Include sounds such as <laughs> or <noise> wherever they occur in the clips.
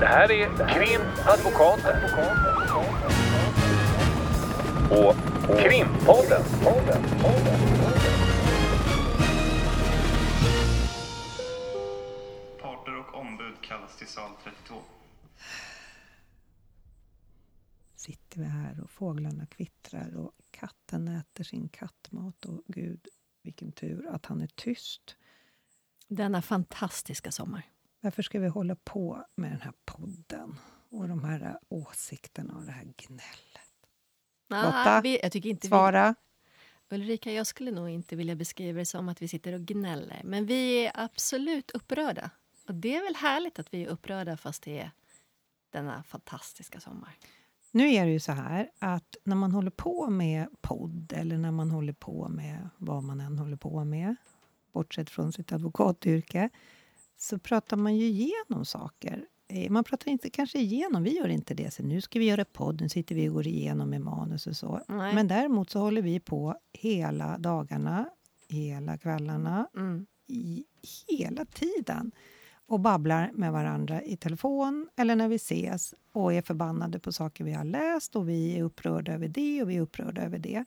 Det här är Krimadvokaten. Och Krimpodden. Parter och ombud kallas till sal 32. Sitter vi här och fåglarna kvittrar och katten äter sin kattmat och gud, vilken tur att han är tyst. Denna fantastiska sommar. Varför ska vi hålla på med den här podden och de här åsikterna och det här gnället? Lotta, vi, jag tycker inte Svara. Vi, Ulrika, jag skulle nog inte vilja beskriva det som att vi sitter och gnäller. Men vi är absolut upprörda. Och det är väl härligt att vi är upprörda fast det är denna fantastiska sommar. Nu är det ju så här att när man håller på med podd eller när man håller på med vad man än håller på med, bortsett från sitt advokatyrke, så pratar man ju igenom saker. Eh, Man pratar inte kanske igenom, vi gör inte det. Så nu ska vi göra podd, nu sitter vi och går igenom med manus och så. Nej. Men däremot så håller vi på hela dagarna, hela kvällarna, Mm. i hela tiden och babblar med varandra i telefon eller när vi ses och är förbannade på saker vi har läst och vi är upprörda över det och vi är upprörda över det.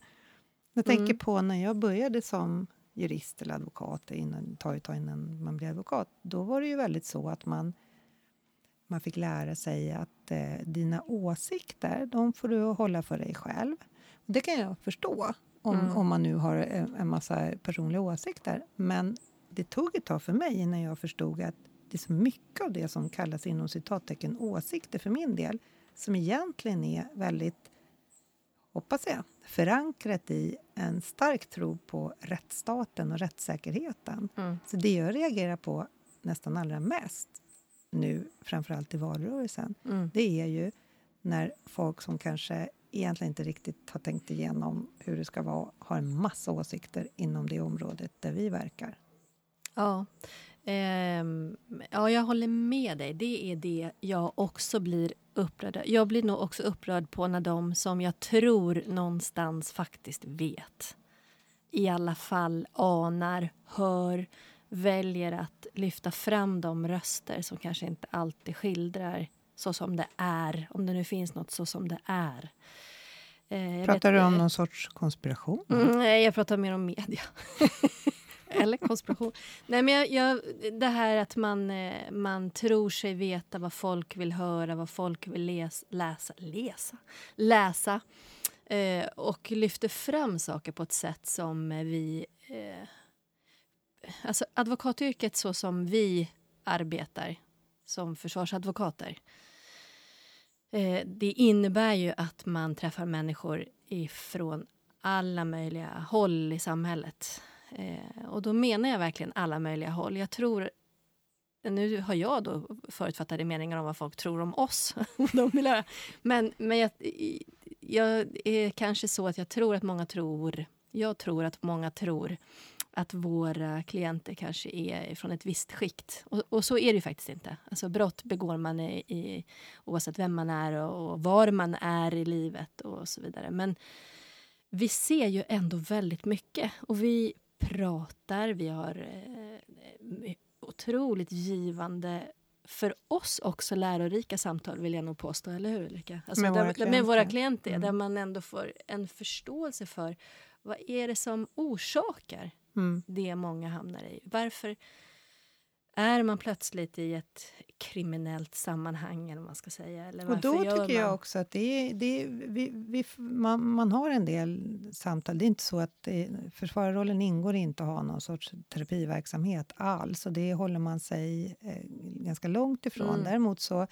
Jag tänker Mm. på när jag började som jurist eller advokat, innan, tar ett tag innan man blir advokat, då var det ju väldigt så att man, man fick lära sig att eh, dina åsikter, de får du hålla för dig själv. Det kan jag förstå om, Mm. om man nu har en, en massa personliga åsikter. Men det tog ett tag för mig innan jag förstod att det är så mycket av det som kallas inom citattecken åsikter för min del som egentligen är väldigt, hoppas jag, förankrat i en stark tro på rättsstaten och rättssäkerheten. Mm. Så det jag reagerar på nästan allra mest nu, framförallt i valrörelsen, Mm. det är ju när folk som kanske egentligen inte riktigt har tänkt igenom hur det ska vara har en massa åsikter inom det området där vi verkar. Ja. Ehm, ja, jag håller med dig. Det är det jag också blir upprörd. Jag blir nog också upprörd på när de som jag tror någonstans faktiskt vet i alla fall anar, hör, väljer att lyfta fram de röster som kanske inte alltid skildrar så som det är, om det nu finns något så som det är. Eh, jag Pratar vet- du om någon sorts konspiration? Mm, nej, jag pratar mer om media. <laughs> Eller konspiration. Nej, men jag, jag, det här att man, eh, man tror sig veta vad folk vill höra, vad folk vill les, läsa, läsa, läsa eh, och lyfter fram saker på ett sätt som vi... Eh, alltså advokatyrket så som vi arbetar som försvarsadvokater eh, det innebär ju att man träffar människor ifrån alla möjliga håll i samhället. Eh, och då menar jag verkligen alla möjliga håll. Jag tror... Nu har jag då förutfattade meningar om vad folk tror om oss. <laughs> De vill höra. Men, men jag, jag är kanske så att jag tror att många tror... Jag tror att många tror att våra klienter kanske är från ett visst skikt. Och, och så är det ju faktiskt inte. Alltså brott begår man i, i, oavsett vem man är och, och var man är i livet och så vidare. Men vi ser ju ändå väldigt mycket och vi pratar, vi har eh, otroligt givande för oss också lärorika samtal vill jag nog påstå, eller hur Ulrika? Alltså Med där, våra med våra klienter. klienter, Mm. där man ändå får en förståelse för vad är det som orsakar Mm. det många hamnar i. Varför är man plötsligt i ett kriminellt sammanhang, eller vad man ska säga? Eller Och då tycker jag man- också att det är, det är, vi, vi, man, man har en del samtal. Det är inte så att det, försvararrollen ingår inte att ha någon sorts terapiverksamhet alls. Och det håller man sig eh, ganska långt ifrån. Mm. Däremot så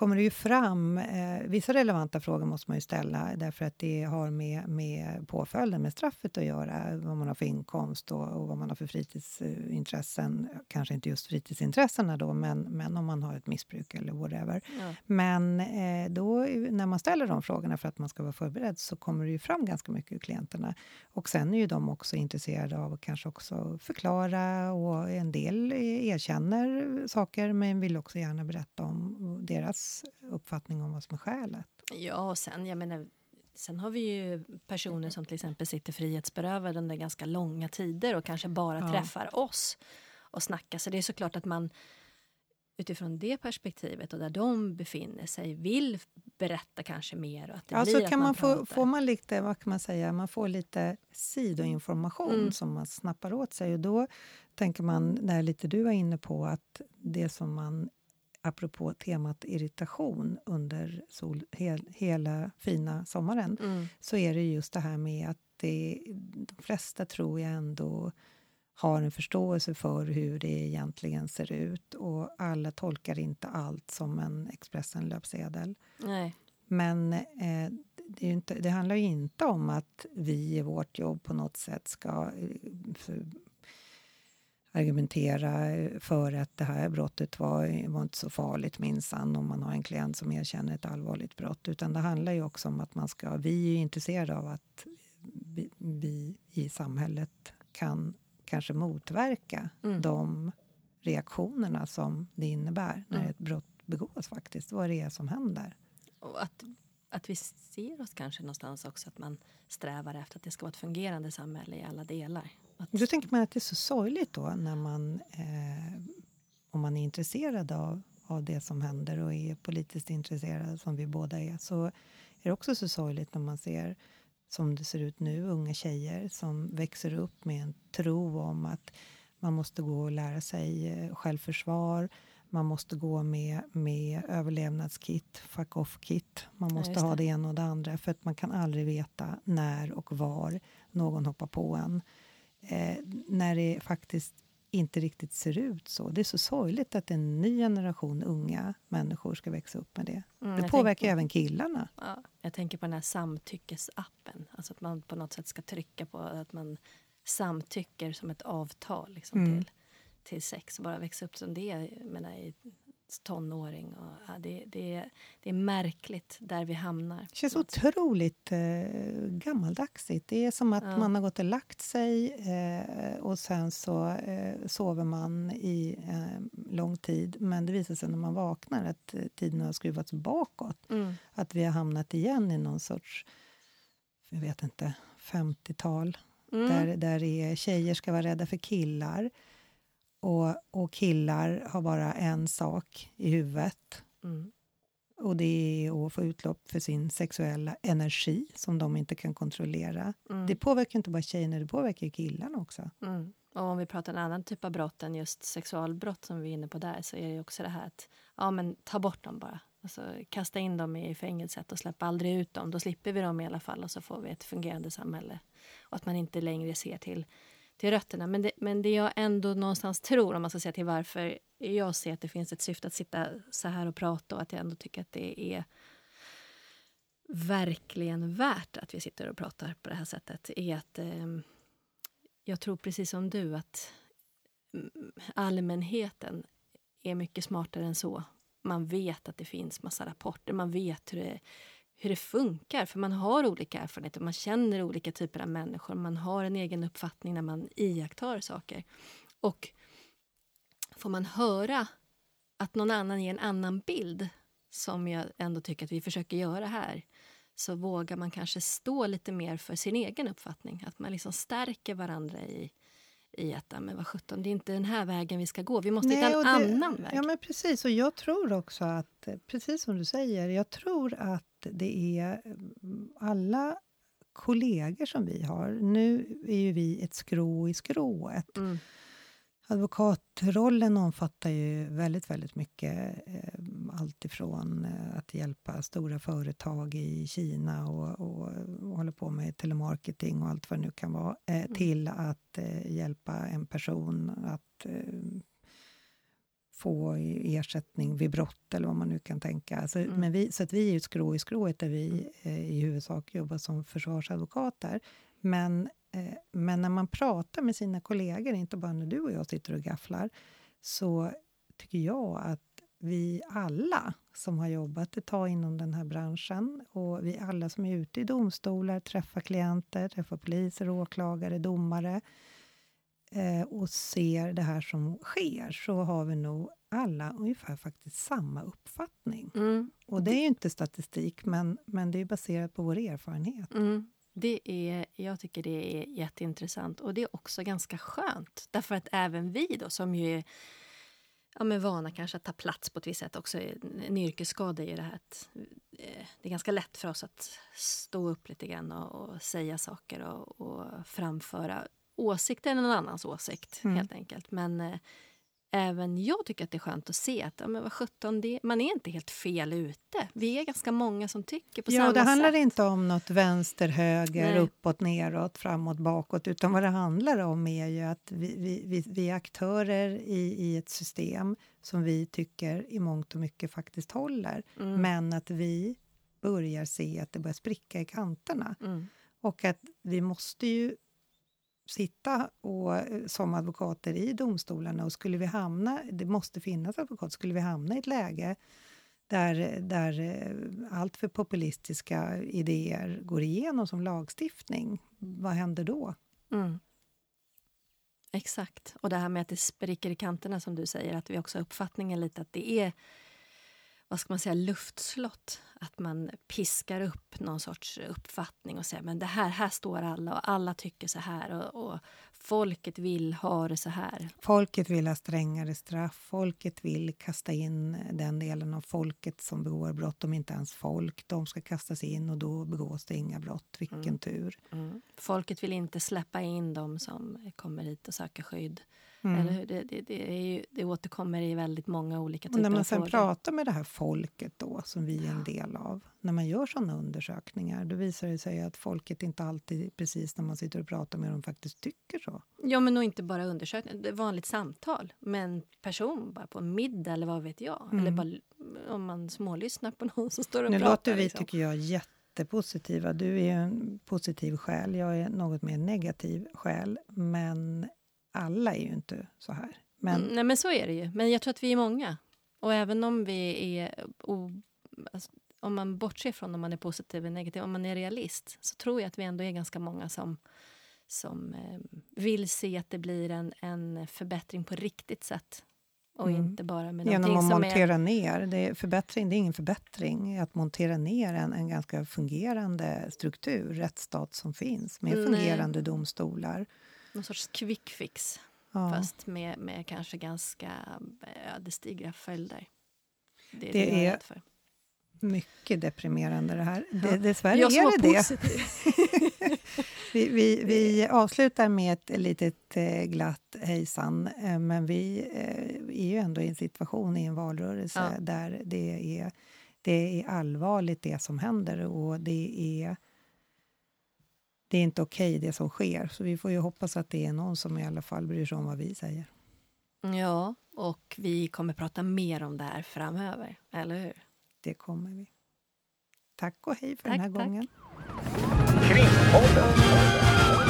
kommer det ju fram... Eh, vissa relevanta frågor måste man ju ställa därför att det har med, med påföljden, med straffet att göra. Vad man har för inkomst och, och vad man har för fritidsintressen. Kanske inte just fritidsintressena då, men, men om man har ett missbruk eller whatever. Ja. Men eh, då, när man ställer de frågorna för att man ska vara förberedd så kommer det ju fram ganska mycket ur klienterna. Och sen är ju de också intresserade av att kanske också förklara och en del erkänner saker men vill också gärna berätta om deras uppfattning om vad som är skälet. Ja, och sen, jag menar, sen har vi ju personer som till exempel sitter frihetsberövade under ganska långa tider och kanske bara Ja. träffar oss och snackar. Så det är såklart att man utifrån det perspektivet och där de befinner sig vill berätta kanske mer. Och att det Alltså blir kan att man få, får man lite, vad kan man säga, man får lite sidoinformation Mm. som man snappar åt sig. Och då tänker man, när lite du var inne på, att det som man apropå temat irritation under sol, hel, hela fina sommaren Mm. så är det just det här med att det, de flesta tror jag ändå har en förståelse för hur det egentligen ser ut och alla tolkar inte allt som en Expressen-löpsedel. Nej. Men eh, det, inte, det handlar ju inte om att vi i vårt jobb på något sätt ska eh, argumentera för att det här brottet var, var inte så farligt minsann om man har en klient som erkänner ett allvarligt brott. Utan det handlar ju också om att man ska, vi är intresserade av att vi, vi i samhället kan kanske motverka Mm. de reaktionerna som det innebär när Mm. ett brott begås faktiskt. Vad det är som händer. Och att, att vi ser oss kanske någonstans också att man strävar efter att det ska vara ett fungerande samhälle i alla delar. Att, Då tänker man att det är så sorgligt då när man, eh, om man är intresserad av, av det som händer och är politiskt intresserad som vi båda är, så är det också så sorgligt när man ser som det ser ut nu, unga tjejer som växer upp med en tro om att man måste gå och lära sig eh, självförsvar, man måste gå med, med överlevnadskit, fuck off-kit. Man måste ha det. det ena och det andra för att man kan aldrig veta när och var någon hoppar på en. Eh, när det faktiskt inte riktigt ser ut så. Det är så sorgligt att en ny generation unga människor ska växa upp med det. Mm, det påverkar tänker- även killarna. Ja, jag tänker på den här samtyckesappen. Alltså att man på något sätt ska trycka på att man samtycker som ett avtal liksom, Mm. till, till sex. Och bara växa upp som det. Jag menar, i tonåring. Och, ja, det, det, det är märkligt där vi hamnar. Det känns otroligt eh, gammaldagsigt. Det är som att Ja. man har gått och lagt sig eh, och sen så eh, sover man i eh, lång tid. Men det visar sig när man vaknar att tiden har skruvats bakåt. Mm. Att vi har hamnat igen i någon sorts, jag vet inte, 50-tal Mm. Där, där är, tjejer ska vara rädda för killar och, och killar har bara en sak i huvudet. Mm. Och det är att få utlopp för sin sexuella energi som de inte kan kontrollera. Mm. Det påverkar inte bara tjejerna, det påverkar ju killarna också. Mm. Och om vi pratar en annan typ av brott än just sexualbrott som vi är inne på där så är det också det här att ja, men ta bort dem bara. Alltså, kasta in dem i fängelset och släpp aldrig ut dem. Då slipper vi dem i alla fall och så får vi ett fungerande samhälle. Och att man inte längre ser till, till rötterna. Men det, men det jag ändå någonstans tror, om man ska säga till varför jag ser att det finns ett syfte att sitta så här och prata och att jag ändå tycker att det är verkligen värt att vi sitter och pratar på det här sättet är att eh, jag tror precis som du att mm, allmänheten är mycket smartare än så. Man vet att det finns massa rapporter, man vet hur det, hur det funkar. För man har olika erfarenheter, man känner olika typer av människor. Man har en egen uppfattning när man iakttar saker. Och får man höra att någon annan ger en annan bild som jag ändå tycker att vi försöker göra här så vågar man kanske stå lite mer för sin egen uppfattning. Att man liksom stärker varandra i, i att "Ja, men vad sjutton, det är inte den här vägen vi ska gå. Vi måste hitta en det, annan väg. Ja, men precis. Och jag tror också att, eh, precis som du säger, jag tror att det är mm, alla kollegor som vi har. Nu är ju vi ett skrå i skrået. Mm. Advokatrollen omfattar ju väldigt, väldigt mycket. Eh, allt ifrån eh, att hjälpa stora företag i Kina och, och, och hålla på med telemarketing och allt vad det nu kan vara, eh, till att hjälpa en person att få ersättning vid brott eller vad man nu kan tänka. Alltså, Mm. men vi, så att vi är ett skrå i skrået där vi eh, i huvudsak jobbar som försvarsadvokater. Men, men när man pratar med sina kollegor, inte bara när du och jag sitter och gafflar, så tycker jag att vi alla som har jobbat ett tag inom den här branschen och vi alla som är ute i domstolar, träffar klienter, träffar poliser, åklagare, domare eh, och ser det här som sker så har vi nog alla ungefär faktiskt samma uppfattning. Mm. Och det är ju inte statistik, men, men det är baserat på vår erfarenhet. Mm. Det är, jag tycker det är jätteintressant och det är också ganska skönt. Därför att även vi då som ju är ja, men vana kanske att ta plats på ett visst sätt också. En yrkesskada är ju det här att eh, det är ganska lätt för oss att stå upp lite grann och, och säga saker och, och, framföra åsikter än någon annans åsikt mm. helt enkelt. Men eh, även jag tycker att det är skönt att se att ja, men vad 17, det, man är inte helt fel ute. Vi är ganska många som tycker på ja, samma sätt. Det handlar inte om nåt vänster, höger, Nej. uppåt, neråt, framåt, bakåt. Utan vad det handlar om är ju att vi, vi, vi, vi är aktörer i, i ett system som vi tycker i mångt och mycket faktiskt håller. Mm. Men att vi börjar se att det börjar spricka i kanterna. Mm. Och att vi måste ju sitta och, eh, som advokater i domstolarna och skulle vi hamna, det måste finnas advokater, skulle vi hamna i ett läge där, där eh, allt för populistiska idéer går igenom som lagstiftning, vad händer då? Mm. Exakt. Och det här med att det spricker i kanterna som du säger, att vi också har uppfattningen lite att det är vad ska man säga, luftslott. Att man piskar upp någon sorts uppfattning och säger men det här, här står alla och alla tycker så här och, och folket vill ha det så här. Folket vill ha strängare straff. Folket vill kasta in den delen av folket som begår brott. De är inte ens folk. De ska kastas in och då begås det inga brott. Vilken mm. tur. Mm. Folket vill inte släppa in dem som kommer hit och söker skydd. Mm. Eller hur? Det, det, det, är ju, det återkommer i väldigt många olika typer av När man sen frågor. pratar med det här folket då, som vi är en del av, när man gör såna undersökningar, då visar det sig att folket inte alltid, precis när man sitter och pratar med dem, faktiskt tycker så. Ja, men nog inte bara undersökningar, vanligt samtal med en person, bara på en middag eller vad vet jag. Mm. Eller bara om man smålyssnar på <laughs> någon som står och nu pratar. Nu låter vi, liksom. tycker jag, jättepositiva. Du är en positiv själ, jag är något mer negativ själ. Men alla är ju inte så här. Men... Mm, nej, men så är det ju. Men jag tror att vi är många. Och även om vi är... O, alltså, om man bortser från om man är positiv eller negativ, om man är realist, så tror jag att vi ändå är ganska många som, som eh, vill se att det blir en, en förbättring på riktigt sätt. Och mm. inte bara med Genom att montera är... ner. Det är, förbättring, det är ingen förbättring. Att montera ner en, en ganska fungerande struktur, rättsstat som finns med fungerande Nej. domstolar någon sorts quick fix. Ja. Fast med, med kanske ganska ödesdigra följder. Det är, det, det är för. mycket deprimerande det här. Ja. Det, dessvärre jag är det det. <laughs> vi, vi, vi avslutar med ett litet eh, glatt hejsan. Eh, men vi eh, är ju ändå i en situation i en valrörelse ja. där det är, det är allvarligt det som händer och det är det är inte okej okay, det som sker. Så vi får ju hoppas att det är någon som i alla fall bryr sig om vad vi säger. Ja, och vi kommer prata mer om det här framöver, eller hur? Det kommer vi. Tack och hej för tack, den här tack. gången. Krimpodden.